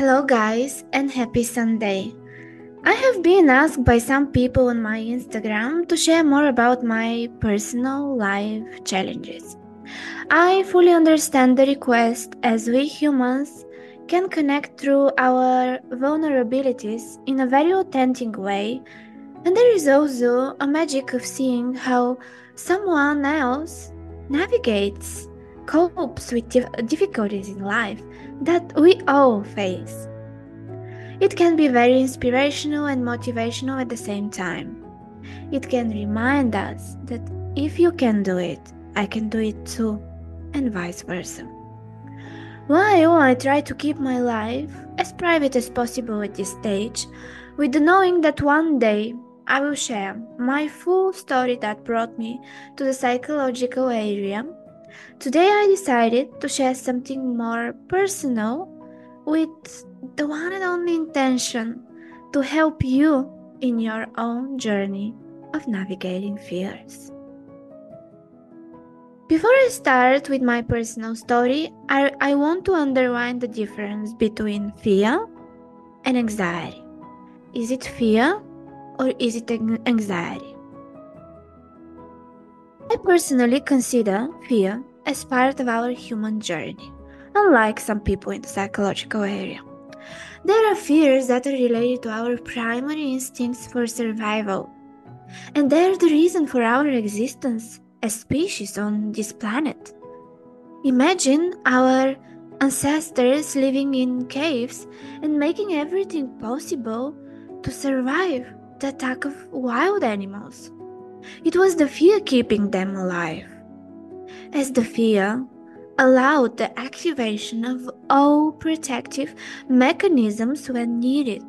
Hello, guys, and happy Sunday. I have been asked by some people on my Instagram to share more about my personal life challenges. I fully understand the request as we humans can connect through our vulnerabilities in a very authentic way, and there is also a magic of seeing how someone else navigates, copes with difficulties in life that we all face. It can be very inspirational and motivational at the same time. It can remind us that if you can do it, I can do it too, and vice versa. While I try to keep my life as private as possible at this stage, with the knowing that one day I will share my full story that brought me to the psychological area Today I decided to share something more personal with the one and only intention to help you in your own journey of navigating fears. Before I start with my personal story, I, I want to underline the difference between fear and anxiety. Is it fear or is it anxiety? I personally consider fear as part of our human journey, unlike some people in the psychological area. There are fears that are related to our primary instincts for survival, and they're the reason for our existence as species on this planet. Imagine our ancestors living in caves and making everything possible to survive the attack of wild animals. It was the fear keeping them alive, as the fear allowed the activation of all protective mechanisms when needed.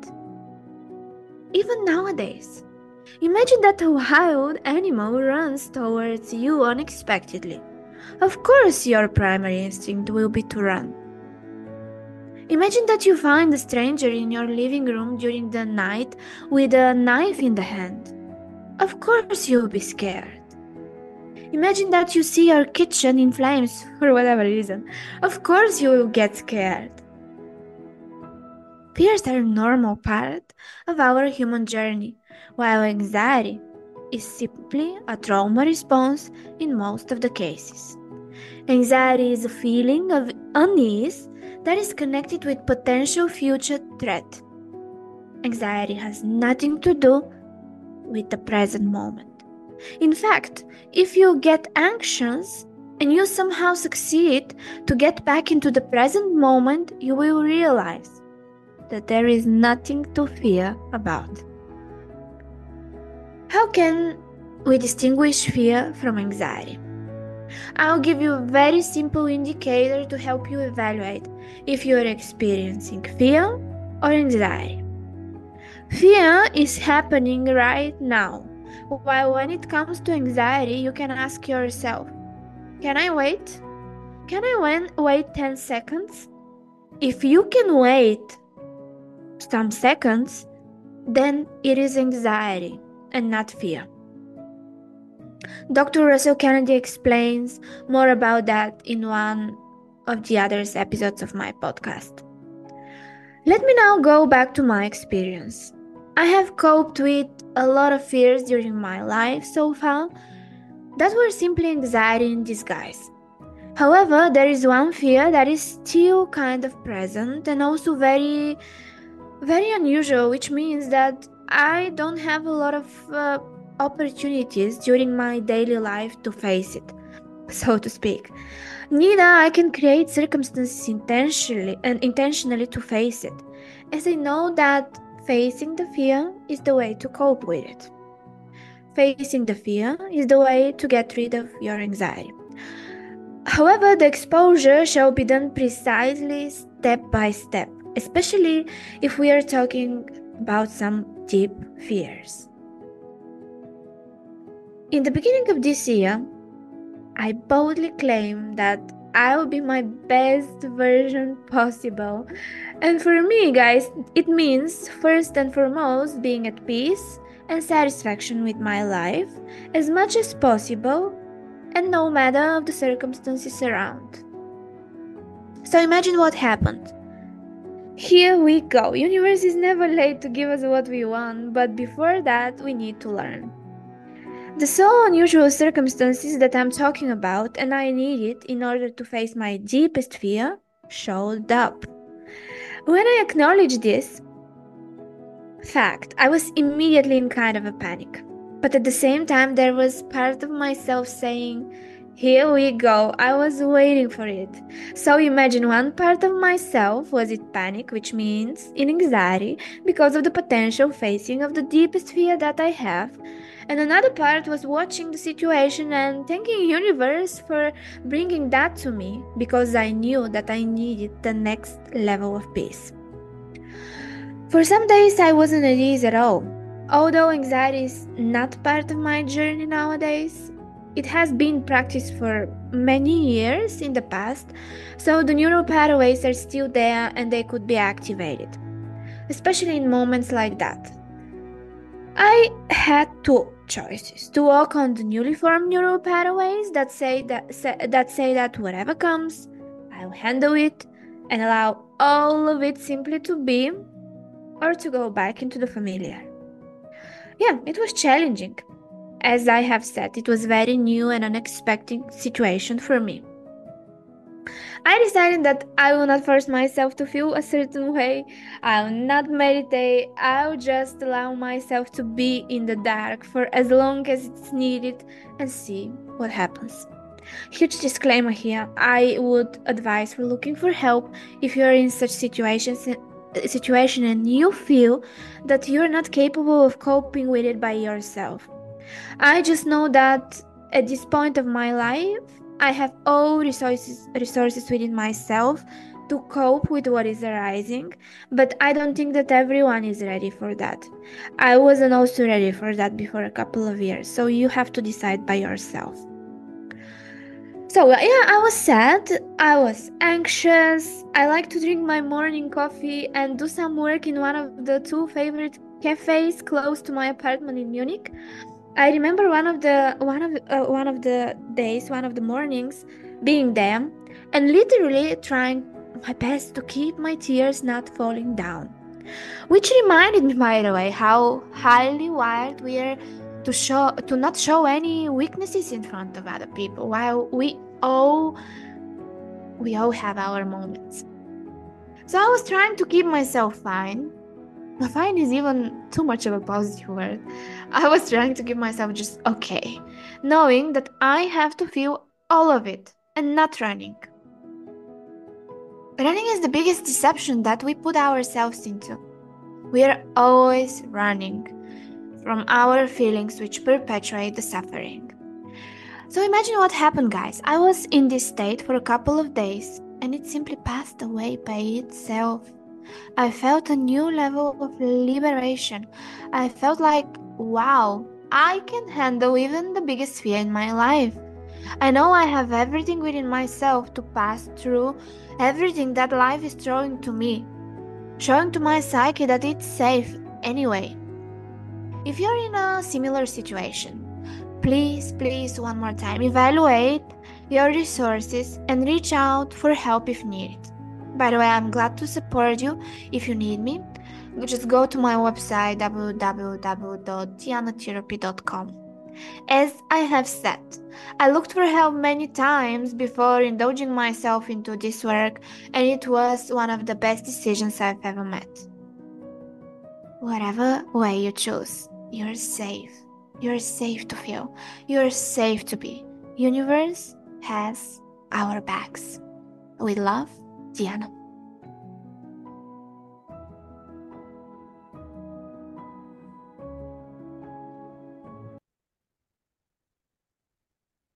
Even nowadays, imagine that a wild animal runs towards you unexpectedly. Of course, your primary instinct will be to run. Imagine that you find a stranger in your living room during the night with a knife in the hand. Of course, you'll be scared. Imagine that you see your kitchen in flames for whatever reason. Of course, you will get scared. Fears are a normal part of our human journey, while anxiety is simply a trauma response in most of the cases. Anxiety is a feeling of unease that is connected with potential future threat. Anxiety has nothing to do with the present moment. In fact, if you get anxious and you somehow succeed to get back into the present moment, you will realize that there is nothing to fear about. How can we distinguish fear from anxiety? I'll give you a very simple indicator to help you evaluate if you are experiencing fear or anxiety. Fear is happening right now. While when it comes to anxiety, you can ask yourself Can I wait? Can I wait 10 seconds? If you can wait some seconds, then it is anxiety and not fear. Dr. Russell Kennedy explains more about that in one of the other episodes of my podcast. Let me now go back to my experience. I have coped with a lot of fears during my life so far that were simply anxiety in disguise. However, there is one fear that is still kind of present and also very, very unusual, which means that I don't have a lot of uh, opportunities during my daily life to face it, so to speak. Neither I can create circumstances intentionally and intentionally to face it, as I know that Facing the fear is the way to cope with it. Facing the fear is the way to get rid of your anxiety. However, the exposure shall be done precisely step by step, especially if we are talking about some deep fears. In the beginning of this year, I boldly claim that I will be my best version possible. And for me, guys, it means first and foremost being at peace and satisfaction with my life as much as possible and no matter of the circumstances around. So imagine what happened. Here we go. Universe is never late to give us what we want, but before that, we need to learn. The so unusual circumstances that I'm talking about and I needed in order to face my deepest fear showed up. When I acknowledged this fact, I was immediately in kind of a panic. But at the same time, there was part of myself saying, Here we go, I was waiting for it. So imagine one part of myself was in panic, which means in anxiety because of the potential facing of the deepest fear that I have. And another part was watching the situation and thanking universe for bringing that to me because I knew that I needed the next level of peace. For some days I wasn't at ease at all. Although anxiety is not part of my journey nowadays, it has been practiced for many years in the past, so the neural pathways are still there and they could be activated, especially in moments like that. I had two choices to walk on the newly formed neural pathways that say that say, that say that whatever comes, I'll handle it and allow all of it simply to be, or to go back into the familiar. Yeah, it was challenging. As I have said, it was very new and unexpected situation for me. I decided that I will not force myself to feel a certain way. I'll not meditate. I'll just allow myself to be in the dark for as long as it's needed and see what happens. Huge disclaimer here. I would advise for looking for help if you're in such situations situation and you feel that you're not capable of coping with it by yourself. I just know that at this point of my life, I have all resources resources within myself to cope with what is arising, but I don't think that everyone is ready for that. I wasn't also ready for that before a couple of years, so you have to decide by yourself. So, yeah, I was sad, I was anxious. I like to drink my morning coffee and do some work in one of the two favorite cafes close to my apartment in Munich. I remember one of the one of uh, one of the days, one of the mornings, being there and literally trying my best to keep my tears not falling down. Which reminded me, by the way, how highly wired we are to show to not show any weaknesses in front of other people, while we all we all have our moments. So I was trying to keep myself fine, fine is even too much of a positive word. I was trying to give myself just okay, knowing that I have to feel all of it and not running. Running is the biggest deception that we put ourselves into. We are always running from our feelings which perpetuate the suffering. So imagine what happened, guys. I was in this state for a couple of days and it simply passed away by itself. I felt a new level of liberation. I felt like, wow, I can handle even the biggest fear in my life. I know I have everything within myself to pass through everything that life is throwing to me, showing to my psyche that it's safe anyway. If you're in a similar situation, please, please, one more time, evaluate your resources and reach out for help if needed. By the way, I'm glad to support you if you need me. Just go to my website www.diyanatherapy.com. As I have said, I looked for help many times before indulging myself into this work, and it was one of the best decisions I've ever made. Whatever way you choose, you're safe. You're safe to feel. You're safe to be. Universe has our backs. With love, 姐呢？